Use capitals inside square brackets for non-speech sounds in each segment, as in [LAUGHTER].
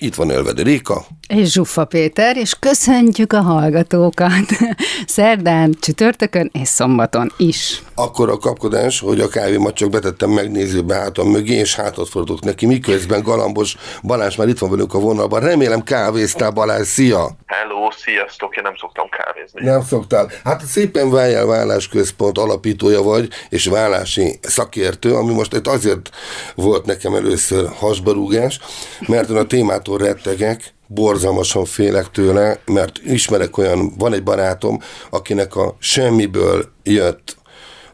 Itt van Ölvedi Réka. És Zsuffa Péter, és köszöntjük a hallgatókat. [LAUGHS] Szerdán, csütörtökön és szombaton is. Akkor a kapkodás, hogy a kávémat csak betettem megnézőbe hátam mögé, és hátat fordulok neki, miközben Galambos Balázs már itt van velünk a vonalban. Remélem kávéztál, Balázs, szia! Hello, sziasztok, én nem szoktam kávézni. Nem szoktál. Hát szépen Váljál Vállásközpont alapítója vagy, és vállási szakértő, ami most itt azért volt nekem először hasbarúgás, mert a témától rettegek, borzalmasan félek tőle, mert ismerek olyan, van egy barátom, akinek a semmiből jött,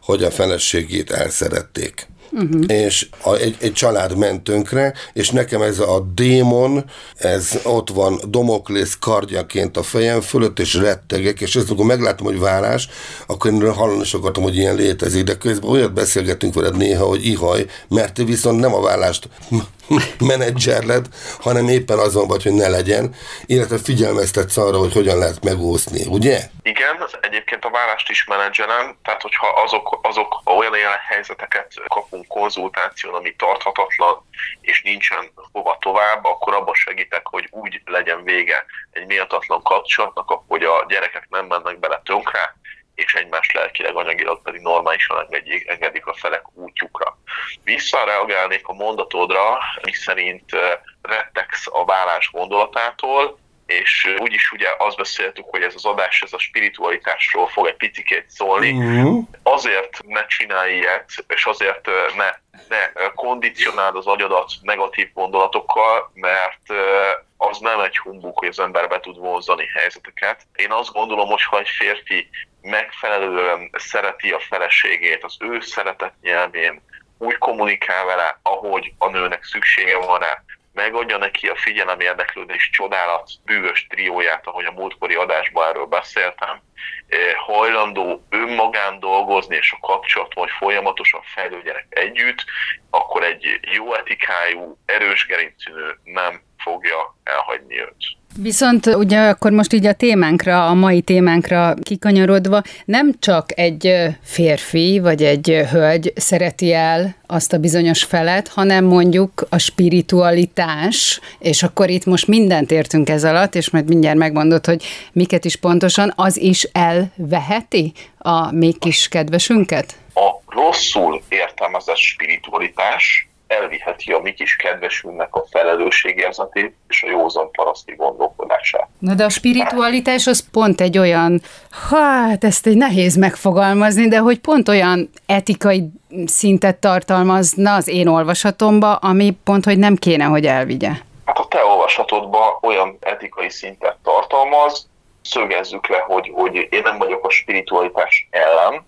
hogy a feleségét elszerették uh-huh. és a, egy, egy család ment tönkre, és nekem ez a démon, ez ott van Domoklész kardjaként a fejem fölött, és rettegek, és ezt akkor meglátom, hogy vállás, akkor én hallani is akartam, hogy ilyen létezik, de közben olyat beszélgetünk veled néha, hogy ihaj, mert te viszont nem a vállást [LAUGHS] menedzserled, hanem éppen azon vagy, hogy ne legyen, illetve figyelmeztetsz arra, hogy hogyan lehet megúszni, ugye? Igen, egyébként a várást is menedzselem, tehát hogyha azok, azok olyan helyzeteket kapunk konzultáción, ami tarthatatlan, és nincsen hova tovább, akkor abban segítek, hogy úgy legyen vége egy méltatlan kapcsolatnak, hogy a gyerekek nem mennek bele tönkre, és egymást lelkileg, anyagilag pedig normálisan engedik, engedik a felek útjukra. Visszareagálnék a mondatodra, mi szerint rettegsz a vállás gondolatától, és úgyis ugye azt beszéltük, hogy ez az adás ez a spiritualitásról fog egy picikét szólni. Mm-hmm. Azért ne csinálj ilyet, és azért ne, ne kondicionáld az agyadat negatív gondolatokkal, mert az nem egy humbuk, hogy az ember be tud vonzani helyzeteket. Én azt gondolom, hogy ha egy férfi megfelelően szereti a feleségét, az ő szeretet nyelvén, úgy kommunikál vele, ahogy a nőnek szüksége van rá, megadja neki a figyelem, érdeklődés, csodálat, bűvös trióját, ahogy a múltkori adásban erről beszéltem, hajlandó önmagán dolgozni, és a kapcsolat vagy folyamatosan fejlődjenek együtt, akkor egy jó etikájú, erős gerincű nem fogja elhagyni őt. Viszont ugye akkor most így a témánkra, a mai témánkra kikanyarodva, nem csak egy férfi vagy egy hölgy szereti el azt a bizonyos felet, hanem mondjuk a spiritualitás, és akkor itt most mindent értünk ez alatt, és majd mindjárt megmondod, hogy miket is pontosan, az is elveheti a még kis kedvesünket? A rosszul értelmezett spiritualitás elviheti a mi kis kedvesünknek a felelősségérzetét és a józan paraszti gondolkodását. Na de a spiritualitás az pont egy olyan, hát ezt egy nehéz megfogalmazni, de hogy pont olyan etikai szintet tartalmazna az én olvasatomba, ami pont, hogy nem kéne, hogy elvigye. Hát a te olvasatodban olyan etikai szintet tartalmaz, szögezzük le, hogy, hogy én nem vagyok a spiritualitás ellen,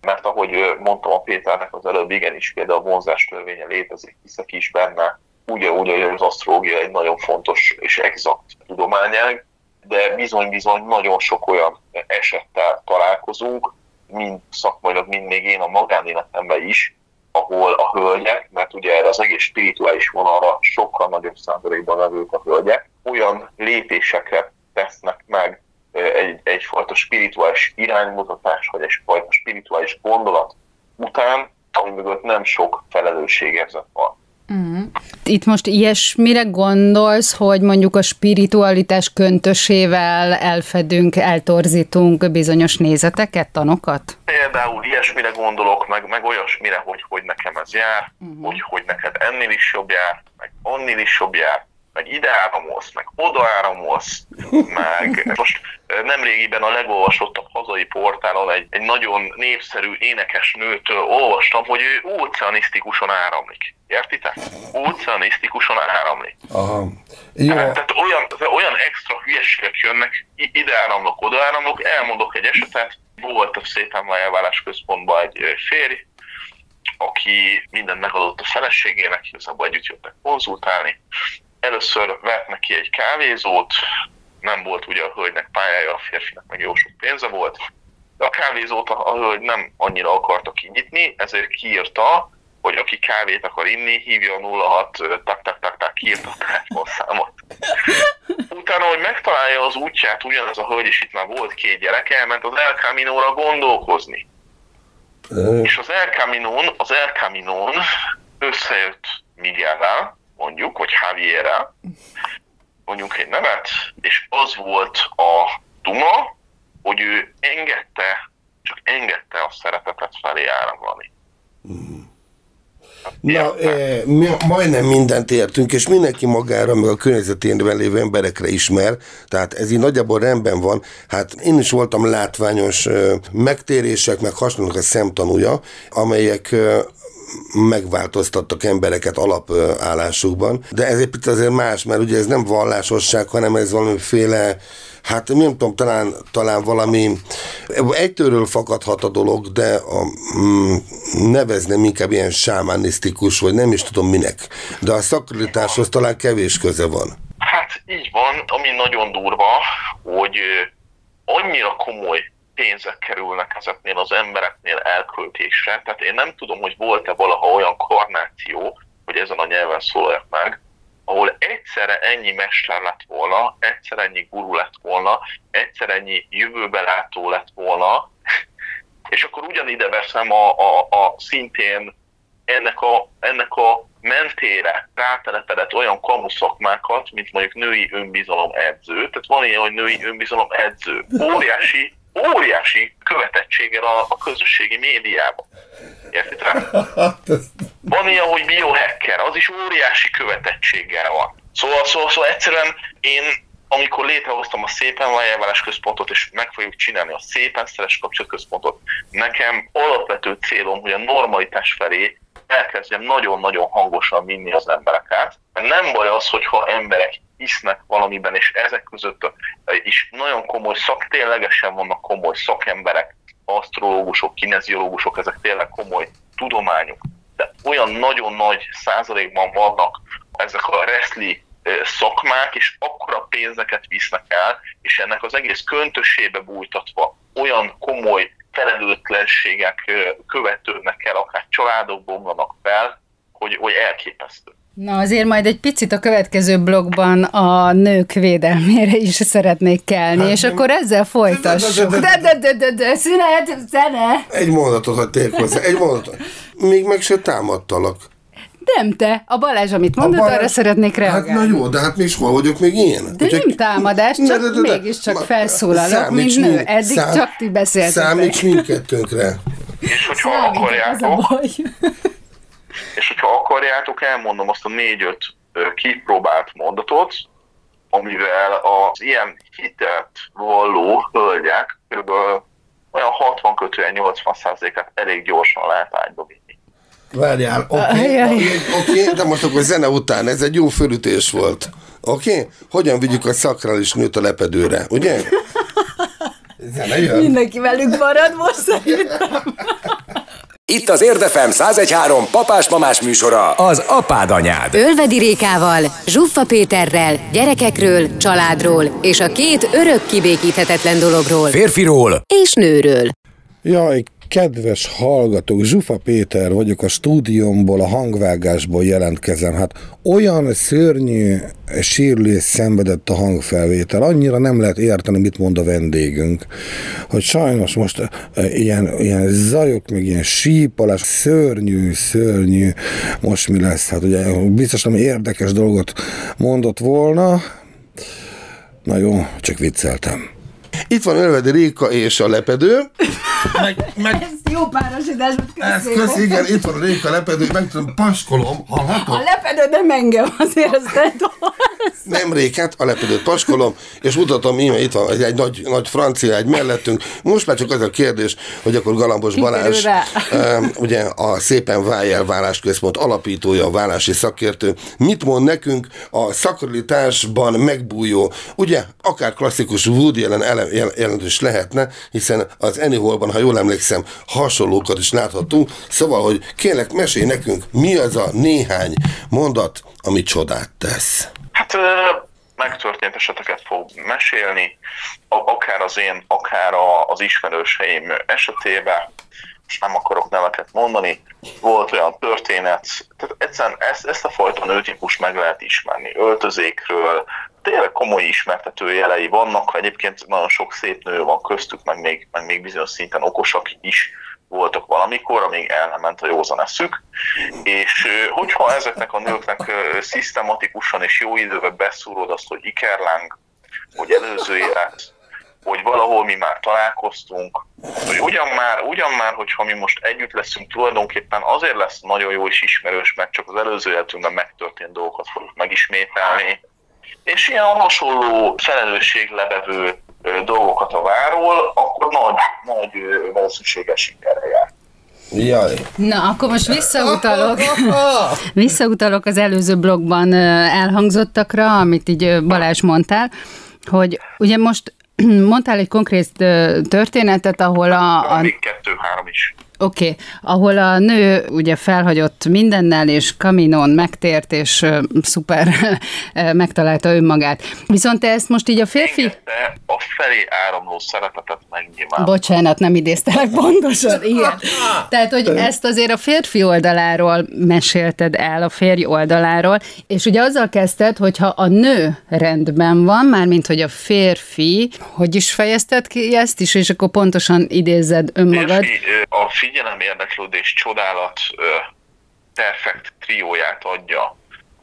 mert ahogy mondtam a Péternek az előbb, igenis például a vonzás törvénye létezik, hiszek is benne, ugyanúgy, hogy az asztrológia egy nagyon fontos és exakt tudományág, de bizony-bizony nagyon sok olyan esettel találkozunk, mind szakmailag, mind még én a magánéletemben is, ahol a hölgyek, mert ugye erre az egész spirituális vonalra sokkal nagyobb százalékban levők a hölgyek, olyan lépésekre tesznek meg egy, egyfajta spirituális iránymutatás, vagy egyfajta spirituális gondolat után, ami mögött nem sok felelősségérzet van. Mm. Itt most ilyesmire gondolsz, hogy mondjuk a spiritualitás köntösével elfedünk, eltorzítunk bizonyos nézeteket, tanokat? Például ilyesmire gondolok, meg, meg olyasmire, hogy, hogy nekem ez jár, uh-huh. hogy, hogy neked ennél is jobb jár, meg annél is jobb jár, meg ide áramolsz, meg oda áramolsz, meg [LAUGHS] most nemrégiben a legolvasottabb hazai portálon egy, egy nagyon népszerű énekes nőtől olvastam, hogy ő óceanisztikusan áramlik. Értitek? Óceanisztikusan áramlik. Aha. Ja. Tehát, tehát olyan, tehát olyan extra hülyeségek jönnek, ide áramlok, oda áramlok, elmondok egy esetet, volt a szépen elválás központban egy férj, aki mindent megadott a feleségének, igazából együtt jöttek konzultálni, először vett neki egy kávézót, nem volt ugye a hölgynek pályája, a férfinak meg jó sok pénze volt, de a kávézót a, a hölgy nem annyira akarta kinyitni, ezért kiírta, hogy aki kávét akar inni, hívja a 06 tak tak tak tak kiírta a telefonszámot. [LAUGHS] Utána, hogy megtalálja az útját, ugyanez a hölgy, és itt már volt két gyereke, elment az El Camino-ra gondolkozni. És az El Camino-n, az El Camino-n összejött Miguel mondjuk, vagy Javierrel, mondjuk egy nevet, és az volt a duma, hogy ő engedte, csak engedte a szeretetet felé áramlani. Mm. Na, e, mi majdnem mindent értünk, és mindenki magára, meg a környezetében lévő emberekre ismer, tehát ez így nagyjából rendben van. Hát én is voltam látványos e, megtérések, meg hasonlók a szemtanúja, amelyek e, megváltoztattak embereket alapállásukban, de ez egy picit azért más, mert ugye ez nem vallásosság, hanem ez valamiféle hát nem tudom, talán, talán valami egytőről fakadhat a dolog, de a, mm, nevezném inkább ilyen sámánisztikus, vagy nem is tudom minek. De a szakreditáshoz talán kevés köze van. Hát így van, ami nagyon durva, hogy annyira komoly pénzek kerülnek ezeknél az embereknél elköltésre, tehát én nem tudom, hogy volt-e valaha olyan karnáció, hogy ezen a nyelven szóljak meg, ahol egyszerre ennyi mester lett volna, egyszer ennyi guru lett volna, egyszer ennyi jövőbe látó lett volna, [LAUGHS] és akkor ugyanide veszem a, a, a szintén ennek a, ennek a mentére rátelepedett olyan kamuszakmákat, mint mondjuk női önbizalom edző. Tehát van ilyen, hogy női önbizalom edző. Óriási óriási követettséggel a, a közösségi médiában. Értitek? Van ilyen, hogy biohacker, az is óriási követettséggel van. Szóval, szóval, szóval egyszerűen én, amikor létrehoztam a Szépen Vajjelválás központot, és meg fogjuk csinálni a Szépen Szeres kapcsolatközpontot, nekem alapvető célom, hogy a normalitás felé elkezdjem nagyon-nagyon hangosan vinni az embereket. Mert nem baj az, hogyha emberek hisznek valamiben, és ezek között is nagyon komoly szak, ténylegesen vannak komoly szakemberek, asztrológusok, kineziológusok, ezek tényleg komoly tudományok, de olyan nagyon nagy százalékban vannak ezek a reszli szakmák, és akkora pénzeket visznek el, és ennek az egész köntössébe bújtatva olyan komoly felelőtlenségek követődnek el, akár családok bomlanak fel, hogy, hogy elképesztő. Na azért majd egy picit a következő blogban a nők védelmére is szeretnék kelni, hát, és nem. akkor ezzel folytassuk. De, de, de, de, de, szünet, zene! Egy mondatot hagyték hozzá, egy mondatot. Még meg se támadtalak. Nem te, a Balázs, amit mondod, Balázs, arra szeretnék reagálni. Hát na jó, de hát mi is hol vagyok még én? De Ugye, nem támadás, csak de, de, de, mégiscsak ma, felszólalok, mint nő. Mind, Eddig szám, csak ti beszéltetek. Számíts mindkettőnkre. És hogyha akarjátok, [LAUGHS] és hogyha akarjátok, elmondom azt a négy-öt kipróbált mondatot, amivel az ilyen hitelt valló hölgyek kb. olyan 60 kötően 80 százalékát elég gyorsan lehet ágyba vinni. Várjál, oké, okay, okay, okay, de most akkor zene után, ez egy jó fölütés volt. Oké? Okay? Hogyan vigyük a szakrális nőt a lepedőre, ugye? Zene jön. Mindenki velük marad most szerintem. Itt az Érdefem 1013 papás-mamás műsora, az apád anyád. Ölvedi Rékával, Zsuffa Péterrel, gyerekekről, családról és a két örök kibékíthetetlen dologról. Férfiról és nőről. Jaj, Kedves hallgatók, Zsufa Péter vagyok a stúdiumból, a hangvágásból jelentkezem. Hát olyan szörnyű sírülés szenvedett a hangfelvétel, annyira nem lehet érteni, mit mond a vendégünk, hogy sajnos most e, ilyen, ilyen zajok, meg ilyen sípalás, szörnyű, szörnyű, most mi lesz? Hát ugye biztos nem érdekes dolgot mondott volna, na jó, csak vicceltem. Itt van Ölvedi Réka és a lepedő. Meg, meg... Ez jó párosítás, Ez kösz, igen, itt van a Réka lepedő, meg tudom, paskolom, hallhatod? A lepedő nem engem, azért azt Nem Rékát, a lepedőt paskolom, és mutatom, íme, itt van egy, egy nagy, nagy francia egy mellettünk. Most már csak az a kérdés, hogy akkor Galambos Balázs, um, ugye a Szépen Vájjel Vállásközpont alapítója, a vállási szakértő, mit mond nekünk a szakralitásban megbújó, ugye akár klasszikus Woody jelen jelentős lehetne, hiszen az Anyhol-ban, ha jól emlékszem, hasonlókat is láthatunk. Szóval, hogy kérlek, mesélj nekünk, mi az a néhány mondat, ami csodát tesz. Hát megtörtént eseteket fog mesélni, akár az én, akár az ismerőseim esetében, most nem akarok neveket mondani, volt olyan történet, tehát egyszerűen ezt, ezt a fajta nőtípus meg lehet ismerni, öltözékről, tényleg komoly ismertető jelei vannak, egyébként nagyon sok szép nő van köztük, meg még, meg még bizonyos szinten okosak is voltak valamikor, amíg el nem ment a józan eszük, és hogyha ezeknek a nőknek szisztematikusan és jó időben beszúrod azt, hogy ikerláng, hogy előző élet, hogy valahol mi már találkoztunk, hogy ugyan már, ugyan már, hogyha mi most együtt leszünk, tulajdonképpen azért lesz nagyon jó és ismerős, mert csak az előző életünkben megtörtént dolgokat fogjuk megismételni, és ilyen hasonló felelősséglebevő dolgokat a váról, akkor nagy, nagy valószínűséggel sikerre jár. Jaj. Na, akkor most visszautalok, [LAUGHS] visszautalok az előző blogban elhangzottakra, amit így Balázs mondtál, hogy ugye most mondtál egy konkrét történetet, ahol a... a... Még kettő-három is. Oké, okay. ahol a nő ugye felhagyott mindennel, és kaminon megtért, és uh, szuper [LAUGHS] megtalálta önmagát. Viszont te ezt most így a férfi... Engedte a felé áramló szeretetet megnyilván. Bocsánat, nem idéztelek pontosan, igen. Tehát, hogy ezt azért a férfi oldaláról mesélted el, a férj oldaláról, és ugye azzal kezdted, hogyha a nő rendben van, mármint, hogy a férfi, hogy is fejezted ki ezt is, és akkor pontosan idézed önmagad. Férfi, a figyelem, érdeklődés, csodálat perfekt trióját adja,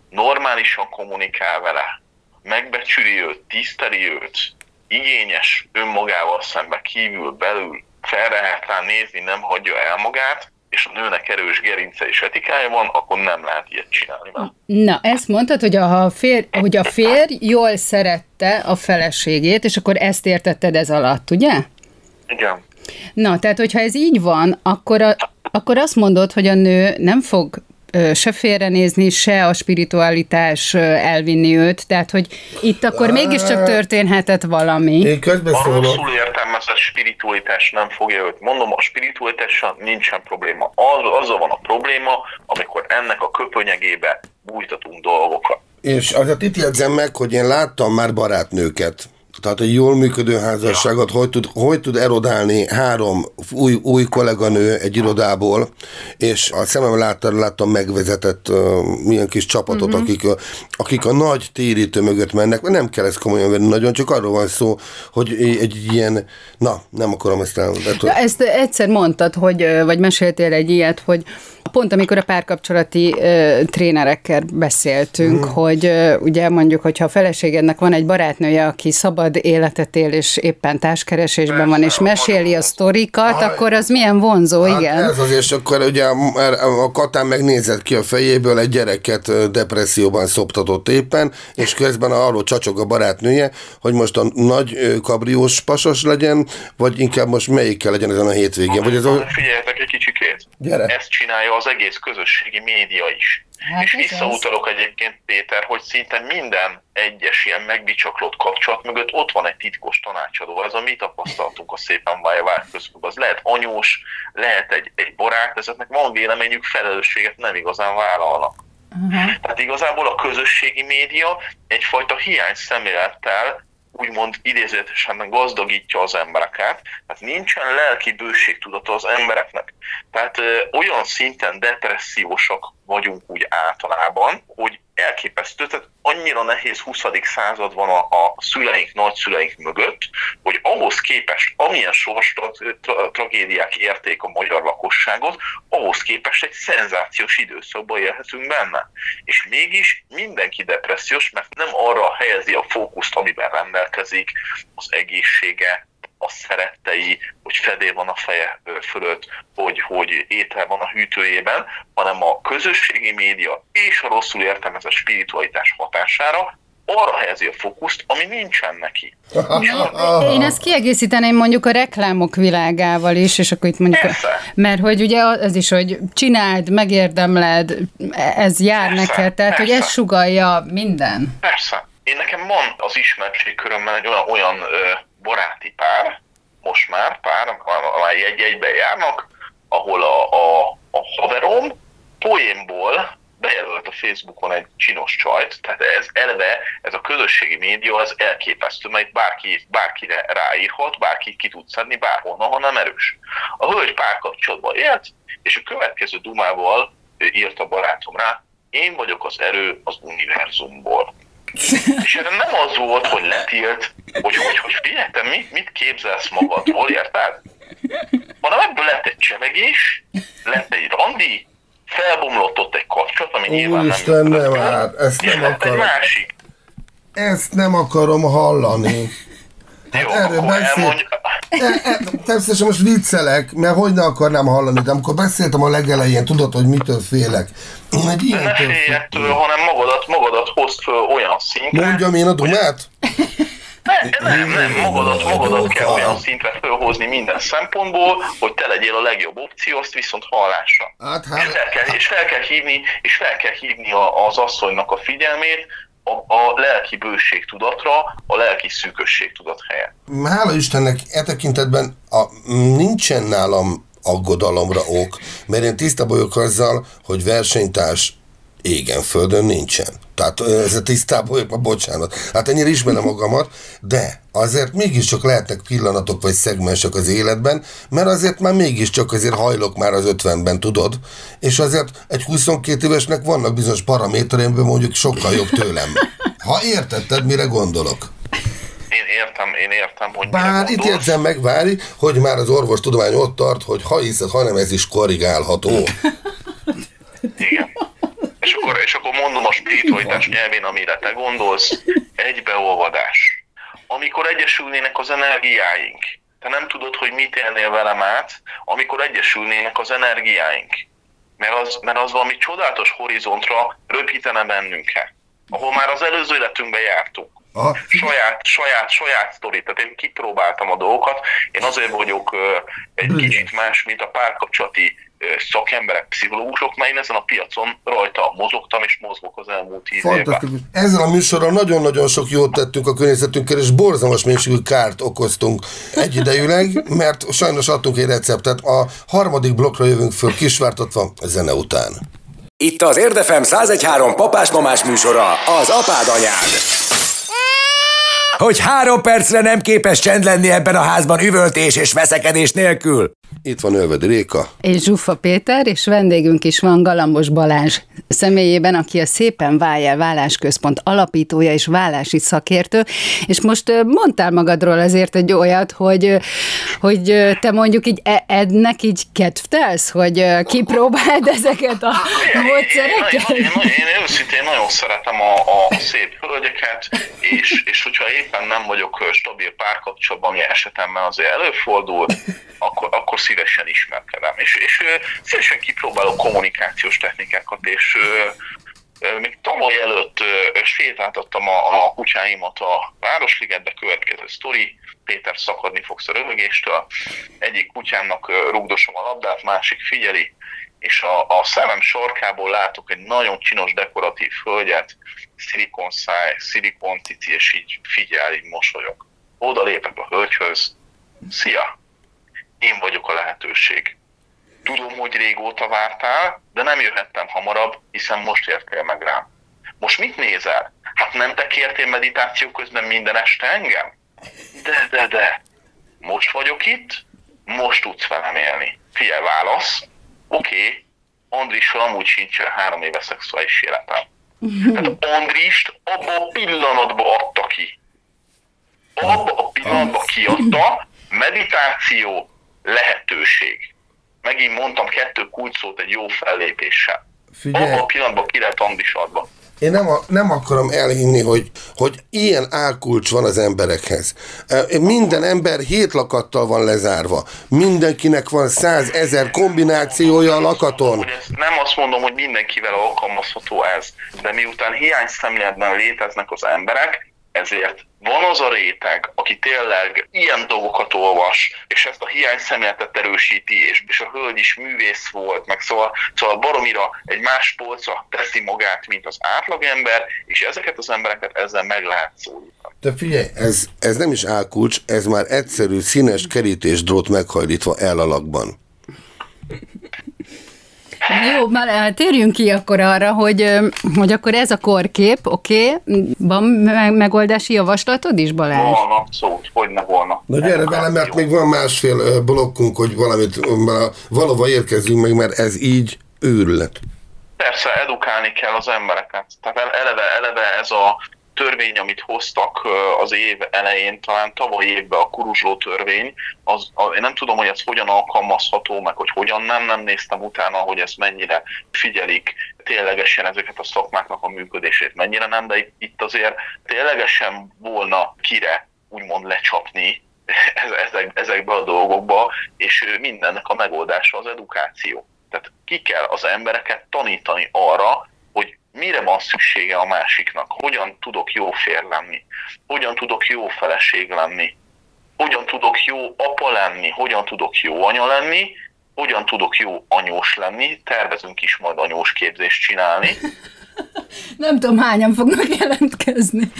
normálisan kommunikál vele, megbecsüli őt, tiszteli őt, igényes önmagával szembe kívül, belül, felre rá nézni, nem hagyja el magát, és a nőnek erős gerince és etikája van, akkor nem lehet ilyet csinálni. Na, ezt mondtad, hogy a, fér, hogy a férj jól szerette a feleségét, és akkor ezt értetted ez alatt, ugye? Igen. Na, tehát hogyha ez így van, akkor, a, akkor azt mondod, hogy a nő nem fog se félrenézni, se a spiritualitás elvinni őt, tehát hogy itt akkor mégiscsak történhetett valami. Én közbeszólok. A rosszul értelmezett spiritualitás nem fogja őt. Mondom, a spiritualitással nincsen probléma. Az, azzal van a probléma, amikor ennek a köpönyegébe bújtatunk dolgokat. És azért itt jegyzem meg, hogy én láttam már barátnőket, tehát egy jól működő házasságot hogy tud, hogy tud erodálni három új, új kolléganő egy irodából, és a szemem láttam, láttam megvezetett uh, milyen kis csapatot, uh-huh. akik, akik a nagy térítő mögött mennek, mert nem kell ezt komolyan venni nagyon, csak arról van szó, hogy egy ilyen, na, nem akarom ezt elmondani. Ja, ezt egyszer mondtad, hogy, vagy meséltél egy ilyet, hogy Pont amikor a párkapcsolati ö, trénerekkel beszéltünk, mm. hogy ö, ugye mondjuk, hogyha a feleségednek van egy barátnője, aki szabad életet él, és éppen társkeresésben Persze, van, és meséli a sztorikat, akkor az milyen vonzó, hát igen. Ez az, és akkor ugye a Katán megnézett ki a fejéből, egy gyereket depresszióban szoptatott éppen, és közben arról csacsog a barátnője, hogy most a nagy kabriós pasos legyen, vagy inkább most melyikkel legyen ezen a hétvégén. Vagy ez a... Figyeljetek egy kicsikét. Gyere. Ezt csinálja az egész közösségi média is. Hát és visszautalok egyébként, Péter, hogy szinte minden egyes ilyen megbicsaklott kapcsolat mögött ott van egy titkos tanácsadó. Ez a mi tapasztalatunk a szépen válja közben. Az lehet anyós, lehet egy, egy barát, ezeknek van véleményük, felelősséget nem igazán vállalnak. Uh-huh. Tehát igazából a közösségi média egyfajta hiány szemlélettel úgymond idézetesen gazdagítja az embereket, tehát nincsen lelki bőségtudata az embereknek. Tehát ö, olyan szinten depressziósak vagyunk úgy általában, hogy elképesztő, tehát annyira nehéz 20. század van a, a szüleink, nagyszüleink mögött, hogy ahhoz képest, amilyen sors tra- tra- tragédiák érték a magyar lakosságot, ahhoz képest egy szenzációs időszakban élhetünk benne. És mégis mindenki depressziós, mert nem arra helyezi a fókuszt, amiben rendelkezik, az egészsége, a szerettei, hogy fedél van a feje fölött, hogy, hogy étel van a hűtőjében, hanem a közösségi média és a rosszul értelmezett spiritualitás hatására arra helyezi a fókuszt, ami nincsen neki. [LAUGHS] Én ezt kiegészíteném mondjuk a reklámok világával is, és akkor itt mondjuk, a, mert hogy ugye az is, hogy csináld, megérdemled, ez jár persze, neked, tehát persze. hogy ez sugalja minden. Persze. Én nekem van az ismertségkörömben egy olyan, olyan ö, baráti pár, most már pár, amely egy-egyben járnak, ahol a, a, a haverom poénból bejelölt a Facebookon egy csinos csajt, tehát ez eleve, ez a közösségi média az elképesztő, mert bárki, bárkire ráírhat, bárki ki tud szedni bárhonnan, ha nem erős. A hölgy párkapcsolatban élt, és a következő dumával írt a barátom rá, én vagyok az erő az univerzumból. És erre nem az volt, hogy letilt, hogy hogy, hogy figyelj, te mit, mit képzelsz magadról, érted? Hanem ebből lett egy csemegés, lett egy randi, felbomlott ott egy kapcsolat, ami nyilván Úristen, nem, nem hát, ezt nem akarom. másik. Ezt nem akarom hallani. Hát Jó, erről beszél... E, e, természetesen most viccelek, mert hogy ne akarnám hallani, de amikor beszéltem a legelején, tudod, hogy mitől félek. Egy de ne félj ettől, hanem magadat, magadat hozd föl olyan szintre. Mondjam én a dumát? Ne, nem, nem, magadat, magadat kell olyan szintre fölhozni minden szempontból, hogy te legyél a legjobb opció, azt viszont hallásra. Hát, És hát, fel kell, és fel kell hívni, és fel kell hívni a, az asszonynak a figyelmét a, a lelki bőség tudatra, a lelki szűkösség tudat helyett. hála Istennek e tekintetben a, nincsen nálam aggodalomra ok, mert én tisztában vagyok azzal, hogy versenytárs égen, földön nincsen. Tehát ö, ez a tisztában vagyok, ma bocsánat. Hát ennyire ismerem magamat, de azért mégiscsak lehetnek pillanatok vagy szegmensek az életben, mert azért már mégiscsak azért hajlok már az ötvenben, tudod? És azért egy 22 évesnek vannak bizonyos paramétereimben mondjuk sokkal jobb tőlem. Ha értetted, mire gondolok? Én értem, én értem, hogy Bár itt jegyzem meg, várj, hogy már az orvostudomány ott tart, hogy ha hiszed, hanem ez is korrigálható. Igen. És akkor, és akkor mondom a spiritualitás nyelvén, amire te gondolsz, egybeolvadás. Amikor egyesülnének az energiáink, te nem tudod, hogy mit élnél velem át, amikor egyesülnének az energiáink. Mert az, mert az valami csodálatos horizontra röpítene bennünket, ahol már az előző életünkben jártunk. Aha. Saját, saját, saját sztori, tehát én kipróbáltam a dolgokat, én azért vagyok egy kicsit más, mint a párkapcsolati szakemberek, pszichológusok, mert én ezen a piacon rajta mozogtam és mozgok az elmúlt évben. Fantasztikus. Ezzel a műsorral nagyon-nagyon sok jót tettünk a környezetünkkel, és borzalmas mennyiségű kárt okoztunk egyidejűleg, mert sajnos adtunk egy receptet. A harmadik blokkra jövünk föl kisvártatva zene után. Itt az Érdefem 1013 papás-mamás műsora, az apád anyád. Hogy három percre nem képes csend lenni ebben a házban üvöltés és veszekedés nélkül. Itt van Ölvedi Réka. És Zsuffa Péter, és vendégünk is van Galambos Balázs személyében, aki a Szépen Váljál Vállásközpont alapítója és vállási szakértő, és most mondtál magadról azért egy olyat, hogy, hogy te mondjuk így e- Ednek így kedvtelsz, hogy kipróbáld ezeket a Én, módszereket? én, én, én, én őszintén nagyon szeretem a, a szép hölgyeket, és, és hogyha éppen nem vagyok stabil párkapcsolatban, ami esetemben azért előfordul, [LAUGHS] akkor, akkor szívesen ismerkedem. És, és szívesen kipróbálok kommunikációs technikákat, és még tavaly előtt sétáltattam a, a kutyáimat a Városligetbe, következő sztori, Péter szakadni fogsz a röhögéstől, egyik kutyámnak rugdosom a labdát, másik figyeli, és a, a szemem sarkából látok egy nagyon csinos dekoratív hölgyet, szilikon száj, szilikon cici, és így figyel, így mosolyog. Oda lépek a hölgyhöz, szia, én vagyok a lehetőség. Tudom, hogy régóta vártál, de nem jöhettem hamarabb, hiszen most értél meg rám. Most mit nézel? Hát nem te kértél meditáció közben minden este engem? De, de, de. Most vagyok itt, most tudsz velem élni. Figyelj, válasz. Oké, okay. Andrissal amúgy sincsen három éve szexuális életem. Tehát Andrist abba a pillanatban adta ki. Abba a pillanatban kiadta, meditáció, lehetőség. Megint mondtam kettő kulcsszót egy jó fellépéssel. Figyelj. Abba a pillanatban ki lett Andris adva. Én nem, nem akarom elhinni, hogy, hogy ilyen álkulcs van az emberekhez. Minden ember hét lakattal van lezárva. Mindenkinek van százezer kombinációja a lakaton. Nem azt mondom, hogy mindenkivel alkalmazható ez, de miután hiány szemléletben léteznek az emberek, ezért van az a réteg, aki tényleg ilyen dolgokat olvas, és ezt a hiány szemléletet erősíti, és, és a hölgy is művész volt, meg szóval, szóval baromira egy más polcra teszi magát, mint az átlagember, és ezeket az embereket ezzel meg lehet szólítani. Te figyelj, ez, ez nem is álkulcs, ez már egyszerű színes kerítésdrót meghajlítva elalakban. Jó, már térjünk ki akkor arra, hogy, hogy akkor ez a korkép, oké, okay, van megoldási javaslatod is, Balázs? Van, abszolút, hogy ne volna. Na gyere vele, mert még van másfél blokkunk, hogy valamit valóban érkezünk meg, mert ez így őrület. Persze, edukálni kell az embereket. Tehát eleve, eleve ez a törvény, amit hoztak az év elején, talán tavaly évben a kuruzsló törvény, az, én nem tudom, hogy ez hogyan alkalmazható, meg hogy hogyan nem, nem néztem utána, hogy ez mennyire figyelik ténylegesen ezeket a szakmáknak a működését, mennyire nem, de itt, itt azért ténylegesen volna kire úgymond lecsapni [LAUGHS] ezek, ezekbe a dolgokba, és mindennek a megoldása az edukáció. Tehát ki kell az embereket tanítani arra, mire van szüksége a másiknak, hogyan tudok jó fér lenni, hogyan tudok jó feleség lenni, hogyan tudok jó apa lenni, hogyan tudok jó anya lenni, hogyan tudok jó anyós lenni, tervezünk is majd anyós képzést csinálni. [LAUGHS] Nem tudom, hányan fognak jelentkezni.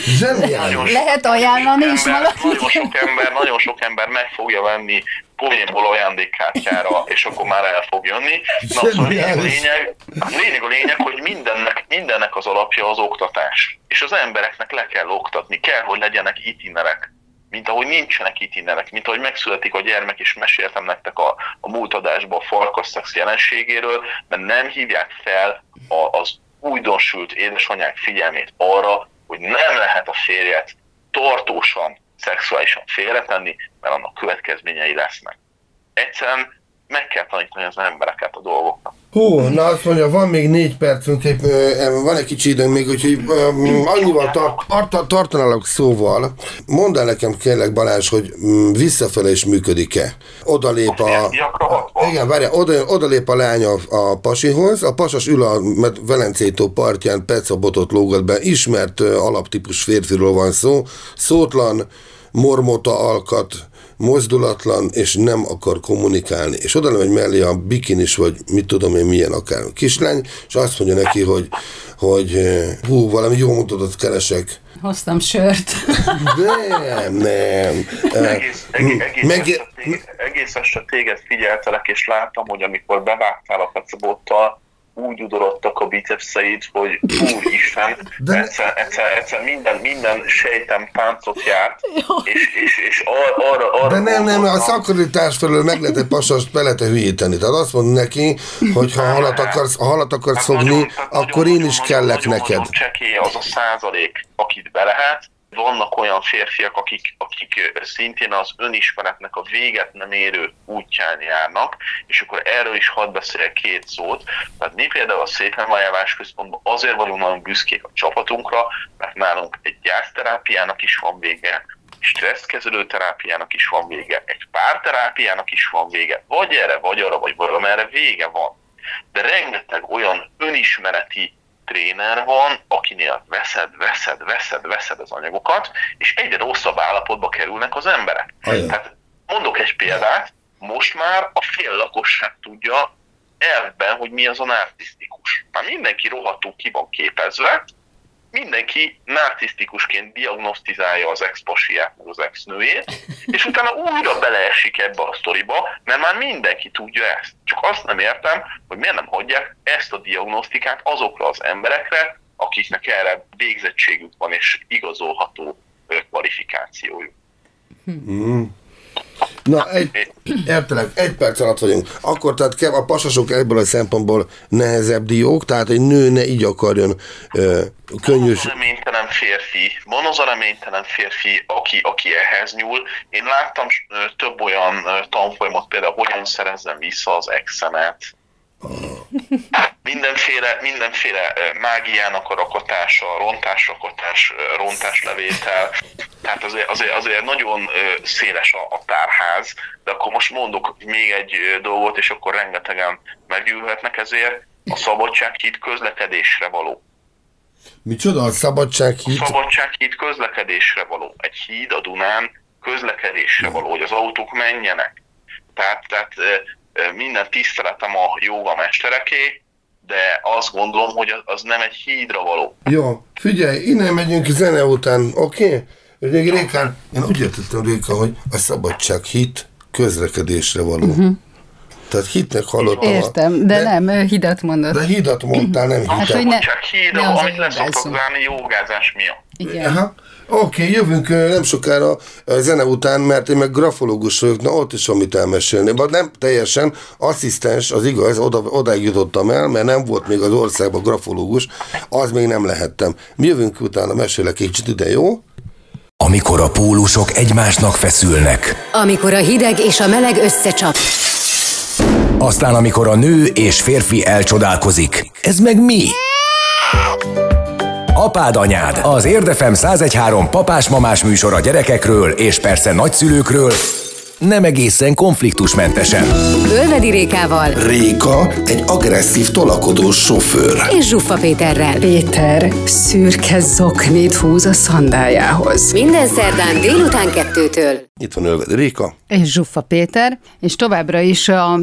Lehet ajánlani is valaki. Nagyon sok ember, nagyon sok ember meg fogja venni poénból ajándékkártyára, és akkor már el fog jönni. Na, szóval a lényeg, a lényeg a lényeg, hogy mindennek, mindennek az alapja az oktatás. És az embereknek le kell oktatni, kell, hogy legyenek itinerek mint ahogy nincsenek itinerek, mint ahogy megszületik a gyermek, és meséltem nektek a, a múlt adásban a farkasszex jelenségéről, mert nem hívják fel a, az újdonsült édesanyák figyelmét arra, hogy nem lehet a férjet tartósan szexuálisan félretenni, mert annak következményei lesznek. Egyszerűen meg kell tanítani az embereket a dolgoknak. Hú, na azt mondja, van még négy percünk, épp, van egy kicsi időnk még, úgyhogy annyival tart, tartanálok szóval. Mondd el nekem kérlek Balázs, hogy mm, visszafele is működik-e? Oda lép a... Igen, várjál, oda, oda lép a lány a, a pasihoz, a pasas ül a Velencétó partján, pecabotot lógat be, ismert alaptípus férfiról van szó, szótlan, mormota alkat, mozdulatlan, és nem akar kommunikálni. És oda megy mellé a bikinis, vagy mit tudom én milyen akár kislány, és azt mondja neki, hogy, hogy eh, hú, valami jó mutatót keresek. Hoztam sört. Nem, nem. Egész, egész, egész, Meg... este téged, egész este téged figyeltelek, és láttam, hogy amikor bevágtál a pecabottal, úgy udorodtak a bicepszeid, hogy úristen, De... egyszer, egyszer, egyszer minden, minden sejtem táncot járt, és, és, és ar, arra, arra... De nem, nem, a szakaritás felől meg lehet egy pasast be lehet hülyíteni. Tehát azt mond neki, hogy ha halat akarsz, ha halat akarsz hát fogni, nagyon, akkor nagyon, én is nagyon, kellek nagyon, neked. Nagyon csekély az a százalék, akit be lehet, vannak olyan férfiak, akik, akik szintén az önismeretnek a véget nem érő útján járnak, és akkor erről is hadd beszél két szót. Tehát mi például a Szépenvájávás Központban azért vagyunk nagyon büszkék a csapatunkra, mert nálunk egy gyászterápiának is van vége, stresszkezelő terápiának is van vége, egy párterápiának is van vége, vagy erre, vagy arra, vagy valamerre vége van. De rengeteg olyan önismereti tréner van, akinél veszed, veszed, veszed, veszed az anyagokat, és egyre rosszabb állapotba kerülnek az emberek. Aján. Tehát mondok egy példát, most már a fél lakosság tudja elvben, hogy mi az a narcisztikus. Már mindenki rohadtul ki van képezve, mindenki narcisztikusként diagnosztizálja az ex-pasiát, meg az ex-nőjét, és utána újra beleesik ebbe a sztoriba, mert már mindenki tudja ezt. Csak azt nem értem, hogy miért nem hagyják ezt a diagnosztikát azokra az emberekre, akiknek erre végzettségük van és igazolható kvalifikációjuk. Hmm. Na, egy, értelek, egy perc alatt vagyunk. Akkor tehát a pasasok ebből a szempontból nehezebb diók, tehát egy nő ne így akarjon ö, könnyű... Van reménytelen férfi, van az a reménytelen férfi, aki, aki ehhez nyúl. Én láttam több olyan tanfolyamot, például hogyan szerezzem vissza az exemet, mindenféle, mindenféle mágiának a rakotása, rontásrakotás, rontáslevétel, tehát azért, azért, azért nagyon széles a, a tárház, de akkor most mondok még egy dolgot, és akkor rengetegen meggyűlhetnek ezért, a szabadsághíd közlekedésre való. Micsoda a szabadsághíd? A szabadsághíd közlekedésre való. Egy híd a Dunán közlekedésre való, hogy az autók menjenek. Tehát, tehát minden tiszteletem a jóga mestereké, de azt gondolom, hogy az nem egy hídra való. Jó, figyelj, innen megyünk zene után, oké? Okay? Rékán, én úgy értettem, Réka, hogy a szabadság hit közlekedésre való. Uh-huh. Tehát hitnek hallottam. Értem, de, de nem, hidat mondott. De hidat mondtál, nem hidat. Hát, hogy ne, csak híd, ne amit leszoktak válni jogázás miatt. Igen. Aha. Oké, okay, jövünk nem sokára zene után, mert én meg grafológus vagyok, na ott is van mit elmesélni. Vagy nem teljesen, asszisztens, az igaz, oda, odáig jutottam el, mert nem volt még az országban grafológus, az még nem lehettem. Mi jövünk utána, mesélek egy kicsit ide, jó? Amikor a pólusok egymásnak feszülnek. Amikor a hideg és a meleg összecsap. Aztán amikor a nő és férfi elcsodálkozik. Ez meg mi? Apád anyád, az Érdefem 1013 papás-mamás műsor a gyerekekről és persze nagyszülőkről, nem egészen konfliktusmentesen. Ölvedi Rékával. Réka egy agresszív tolakodós sofőr. És Zsuffa Péterrel. Péter szürke zoknit húz a szandájához. Minden szerdán délután kettőtől. Itt van Ölvedi Réka. És Zsuffa Péter, és továbbra is a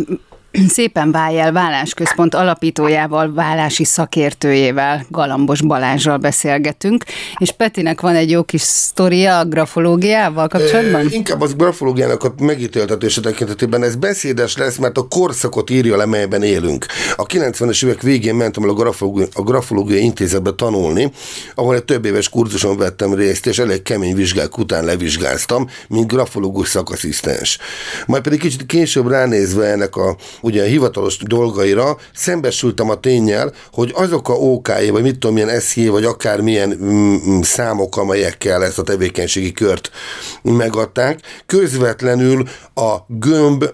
Szépen válj el vállásközpont alapítójával, vállási szakértőjével, Galambos Balázsral beszélgetünk, és Petinek van egy jó kis sztoria a grafológiával kapcsolatban? E, inkább az grafológiának a megítéltetése tekintetében ez beszédes lesz, mert a korszakot írja le, melyben élünk. A 90-es évek végén mentem el a grafológia, a grafológia intézetbe tanulni, ahol egy több éves kurzuson vettem részt, és elég kemény vizsgák után levizsgáztam, mint grafológus szakasszisztens. Majd pedig kicsit később ránézve ennek a ugye a hivatalos dolgaira, szembesültem a tényel, hogy azok a OK-i, vagy mit tudom, milyen SZJ, vagy akármilyen mm, mm, számok, amelyekkel ezt a tevékenységi kört megadták, közvetlenül a gömb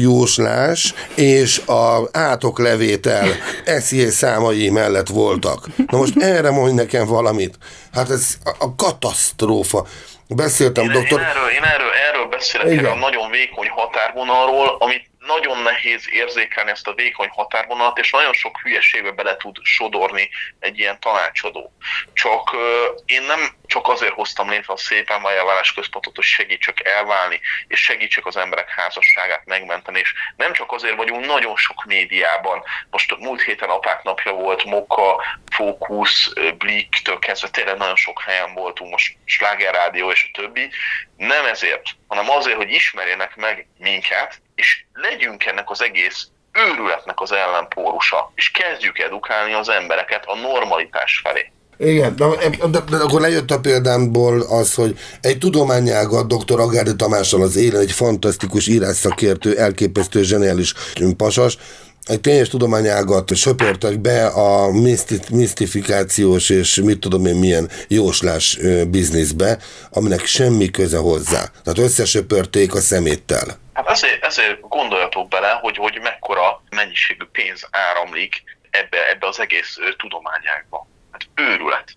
jóslás és a átoklevétel SZJ számai mellett voltak. Na most erre mondj nekem valamit. Hát ez a katasztrófa. Beszéltem, én, doktor... Én erről, én erről, erről beszélek, erről a nagyon vékony határvonalról, amit nagyon nehéz érzékelni ezt a vékony határvonalat, és nagyon sok hülyeségbe bele tud sodorni egy ilyen tanácsadó. Csak én nem csak azért hoztam létre a szépen vállás központot, hogy segítsek elválni, és segítsek az emberek házasságát megmenteni, és nem csak azért vagyunk nagyon sok médiában, most múlt héten apák napja volt, Moka, Fókusz, Blik-től kezdve tényleg nagyon sok helyen voltunk, most Sláger Rádió és a többi, nem ezért, hanem azért, hogy ismerjenek meg minket, és legyünk ennek az egész őrületnek az ellenpórusa, és kezdjük edukálni az embereket a normalitás felé. Igen, de, de, de akkor lejött a példámból az, hogy egy tudományágat dr. Agárdi Tamással az élen, egy fantasztikus írásszakértő, elképesztő, zseniális pasas, egy tényes tudományágat söpörtek be a misztifikációs és mit tudom én milyen jóslás bizniszbe, aminek semmi köze hozzá. Tehát összesöpörték a szeméttel. Hát ezért, ezért gondoljatok bele, hogy, hogy mekkora mennyiségű pénz áramlik ebbe, ebbe az egész tudományágba őrület.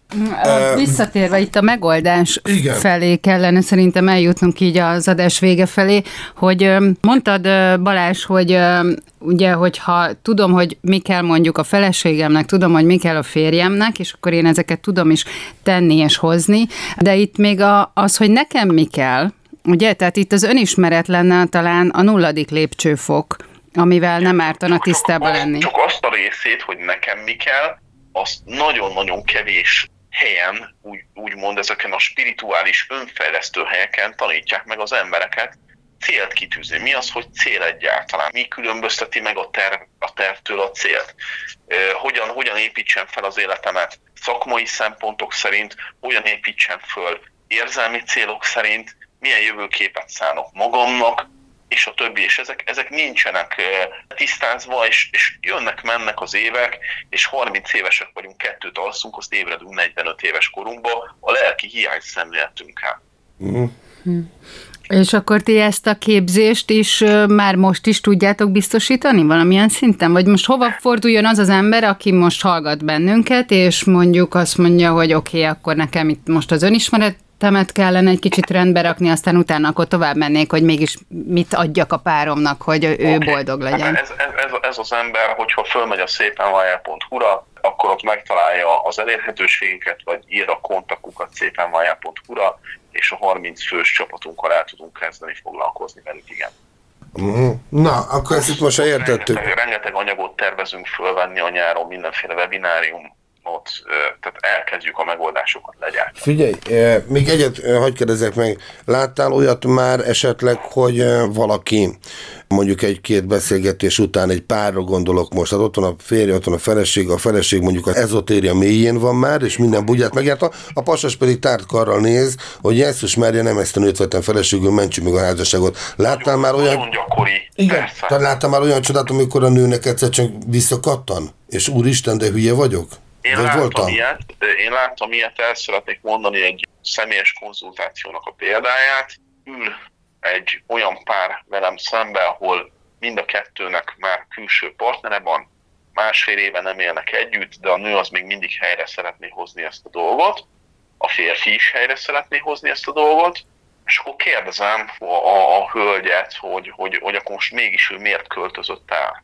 Visszatérve itt a megoldás Igen. felé kellene szerintem eljutnunk így az adás vége felé, hogy mondtad Balázs, hogy ugye, hogyha tudom, hogy mi kell mondjuk a feleségemnek, tudom, hogy mi kell a férjemnek, és akkor én ezeket tudom is tenni és hozni, de itt még a, az, hogy nekem mi kell, ugye, tehát itt az önismeret lenne talán a nulladik lépcsőfok, amivel nem ártana tisztába lenni. Csak azt a részét, hogy nekem mi kell, azt nagyon-nagyon kevés helyen, úgy, úgymond ezeken a spirituális önfejlesztő helyeken tanítják meg az embereket célt kitűzni. Mi az, hogy cél egyáltalán? Mi különbözteti meg a, terv, a tervtől a célt? Hogyan, hogyan építsem fel az életemet szakmai szempontok szerint, hogyan építsem föl érzelmi célok szerint, milyen jövőképet szánok magamnak, és a többi, és ezek, ezek nincsenek tisztázva, és, és jönnek-mennek az évek, és 30 évesek vagyunk, kettőt alszunk, azt ébredünk 45 éves korunkba, a lelki hiány szemléletünkkel. Mm. Hm. És akkor ti ezt a képzést is már most is tudjátok biztosítani valamilyen szinten? Vagy most hova forduljon az az ember, aki most hallgat bennünket, és mondjuk azt mondja, hogy oké, okay, akkor nekem itt most az önismeret temet kellene egy kicsit rendbe rakni, aztán utána akkor tovább mennék, hogy mégis mit adjak a páromnak, hogy ő okay. boldog legyen. Ez, ez, ez, ez az ember, hogyha fölmegy a szépenvajár.hu-ra, akkor ott megtalálja az elérhetőségeket, vagy ír a kontakukat szépenvajár.hu-ra, és a 30 fős csapatunkkal el tudunk kezdeni foglalkozni velük, igen. Na, akkor ezt itt most értettük. Rengeteg, rengeteg anyagot tervezünk fölvenni a nyáron, mindenféle webinárium, ott tehát elkezdjük a megoldásokat legyártani. Figyelj, még egyet hagyd kérdezek meg. Láttál olyat már esetleg, hogy valaki mondjuk egy-két beszélgetés után egy párra gondolok most, hát ott van a férje, ott van a feleség, a feleség mondjuk az ezotéria mélyén van már, és minden bugyát megjárta, a pasas pedig tárt karral néz, hogy Jézus Mária nem ezt a nőt vettem feleségül, mentsük meg a házasságot. Láttál már olyan... Nagyon gyakori. Igen, tehát láttál már olyan csodát, amikor a nőnek egyszer csak visszakattan? És úristen, de hülye vagyok? Én láttam, voltam? ilyet, én láttam ilyet, el szeretnék mondani egy személyes konzultációnak a példáját. Ül egy olyan pár velem szembe, ahol mind a kettőnek már külső partnere van, másfél éve nem élnek együtt, de a nő az még mindig helyre szeretné hozni ezt a dolgot, a férfi is helyre szeretné hozni ezt a dolgot, és akkor kérdezem a, a, a hölgyet, hogy, hogy, hogy akkor most mégis ő miért költözött el.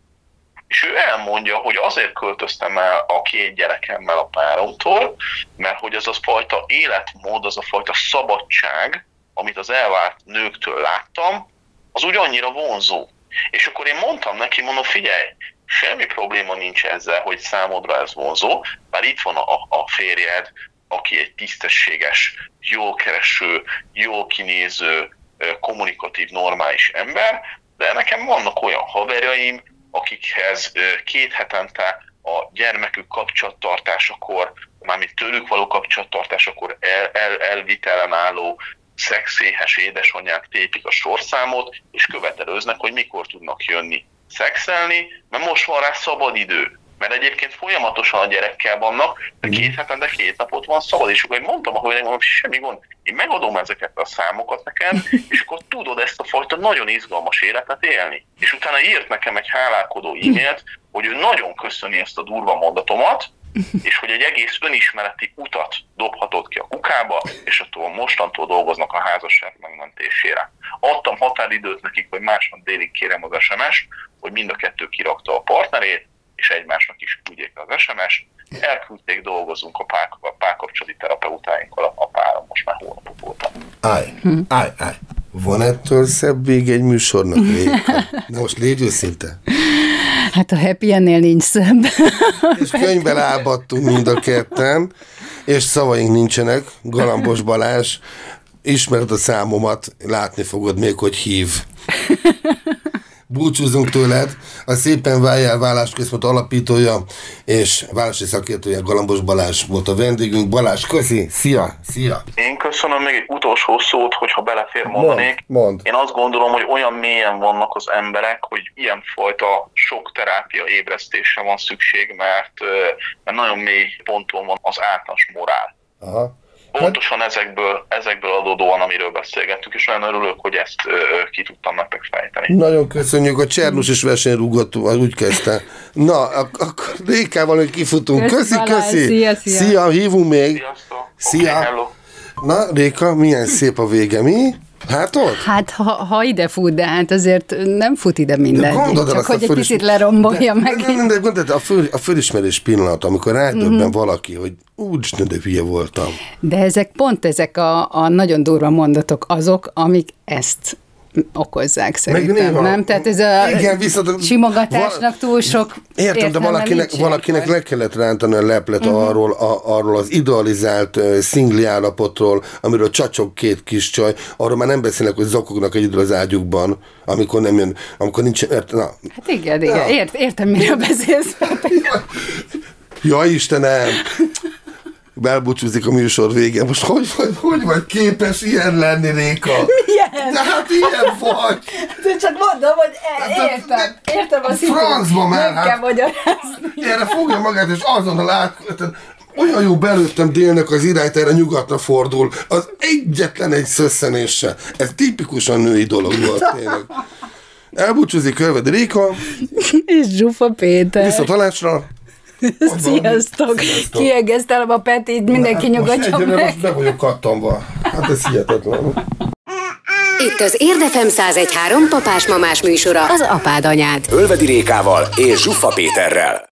És ő elmondja, hogy azért költöztem el a két gyerekemmel a páromtól, mert hogy az a fajta életmód, az a fajta szabadság, amit az elvárt nőktől láttam, az úgy annyira vonzó. És akkor én mondtam neki, mondom, figyelj, semmi probléma nincs ezzel, hogy számodra ez vonzó, bár itt van a, a férjed, aki egy tisztességes, jól kereső, jól kinéző, kommunikatív, normális ember, de nekem vannak olyan haverjaim, akikhez két hetente a gyermekük kapcsolattartásakor, mármint tőlük való kapcsolattartásakor el, el, elvitelen álló szexéhes édesanyák tépik a sorszámot, és követelőznek, hogy mikor tudnak jönni szexelni, mert most van rá szabad idő. Mert egyébként folyamatosan a gyerekkel vannak, de mhm. két hetente két napot van szabad, és akkor én mondtam a hölgynek, hogy semmi gond, én megadom ezeket a számokat nekem, [LAUGHS] és akkor tudod ezt a fajta nagyon izgalmas életet élni. És utána írt nekem egy hálálkodó e-mailt, hogy ő nagyon köszöni ezt a durva mondatomat, [LAUGHS] és hogy egy egész önismereti utat dobhatott ki a kukába, és attól mostantól dolgoznak a házasság megmentésére. Adtam határidőt nekik, hogy másnap délig kérem az SMS, hogy mind a kettő kirakta a partnerét, és egymásnak is küldjék az SMS-t. Elküldték, dolgozunk a, pár, a párkapcsolati terapeutáinkkal, a, a párom most már hónapok óta. Állj, állj, állj. Van ettől szebb vég egy műsornak, Réka? Most légy őszinte. Hát a happy ennél nincs szebb. És könyvben álbattunk mind a ketten, és szavaink nincsenek. Galambos Balázs, ismered a számomat, látni fogod még, hogy hív búcsúzunk tőled. A Szépen Váljál Vállásközpont alapítója és válási szakértője Galambos Balázs volt a vendégünk. Balázs, köszi, szia, szia! Én köszönöm még egy utolsó szót, hogyha belefér mondanék. Mond, mond. Én azt gondolom, hogy olyan mélyen vannak az emberek, hogy ilyenfajta sok terápia ébresztésre van szükség, mert, mert nagyon mély ponton van az általános morál. Aha. Pontosan ezekből, ezekből adódóan, amiről beszélgettük, és nagyon örülök, hogy ezt ö, ki tudtam nektek fejteni. Nagyon köszönjük, a Csernus is versenyrúgott, úgy kezdte. Na, ak- akkor Rékával, hogy kifutunk. Köszi, köszi. köszi. Szia, szia. Szia, hívunk még. Sziasztok. Szia. Okay, hello. Na, Réka, milyen szép a vége, mi? Hát ott? Hát ha, ha ide fut, de hát azért nem fut ide minden. Csak hogy egy picit lerombolja de, meg. De, de, de, de a, föl, a fölismerés pillanat, amikor rádöbben mm-hmm. valaki, hogy úgy de hülye voltam. De ezek pont ezek a, a nagyon durva mondatok azok, amik ezt okozzák szerintem, néha, nem? Tehát ez a igen, viszont, simogatásnak túl sok Értem, de valakinek, valakinek le kellett rántani a leplet uh-huh. arról, a, arról az idealizált uh, szingli állapotról, amiről csacsok két kis csaj, arról már nem beszélnek, hogy zakognak egyedül az ágyukban, amikor nem jön, amikor nincs, ért, na. Hát igen, igen, ért, értem, miről beszélsz. [LAUGHS] ja, Istenem! Belbúcsúzik a műsor vége. Most hogy vagy, hogy vagy képes ilyen lenni, Réka? Milyen? De hát ilyen vagy. De csak mondom, hogy e, hát, értem, értem a szintén. Francba már, hát, kell magyarázni. Erre fogja magát, és azonnal át, olyan jó belőttem délnek az irányt, erre nyugatra fordul, az egyetlen egy szösszenéssel. Ez tipikusan női dolog volt tényleg. Elbúcsúzik Kölved Réka. És Zsufa Péter. Vissza találásra. Sziasztok! Sziasztok. Kiegeztelem a Petit, mindenki hát nyugodjon meg. Most be vagyok kattanva. Hát ez hihetetlen. Itt az Érdefem 1013 papás-mamás műsora, az apád anyád. Ölvedi Rékával és Zsuffa Péterrel.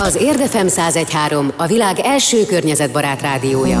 Az Érdefem 1013 a világ első környezetbarát rádiója.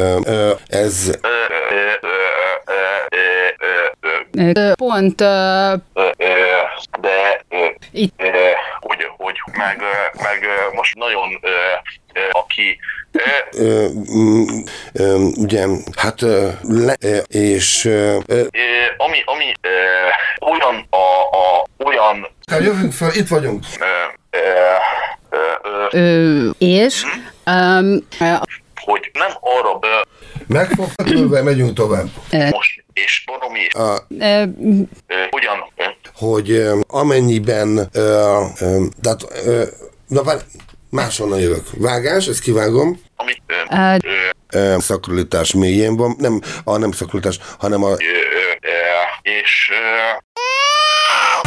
ez Pont de itt hogy, hogy meg, meg most nagyon aki ö, ugye, hát le, és ami, ami olyan a, a olyan tehát jövünk föl, itt vagyunk. és um, hogy nem arra be, Megfogtak tőle, megyünk tovább. most, és baromi, A, ö, hogyan, hogy amennyiben, ö, ö, tehát, ö, na várj, máshonnan jövök. Vágás, ezt kivágom. amit ö, ö, Ö, szakralitás mélyén van, nem a nem szakralitás, hanem a ö, ö, ö, és ö,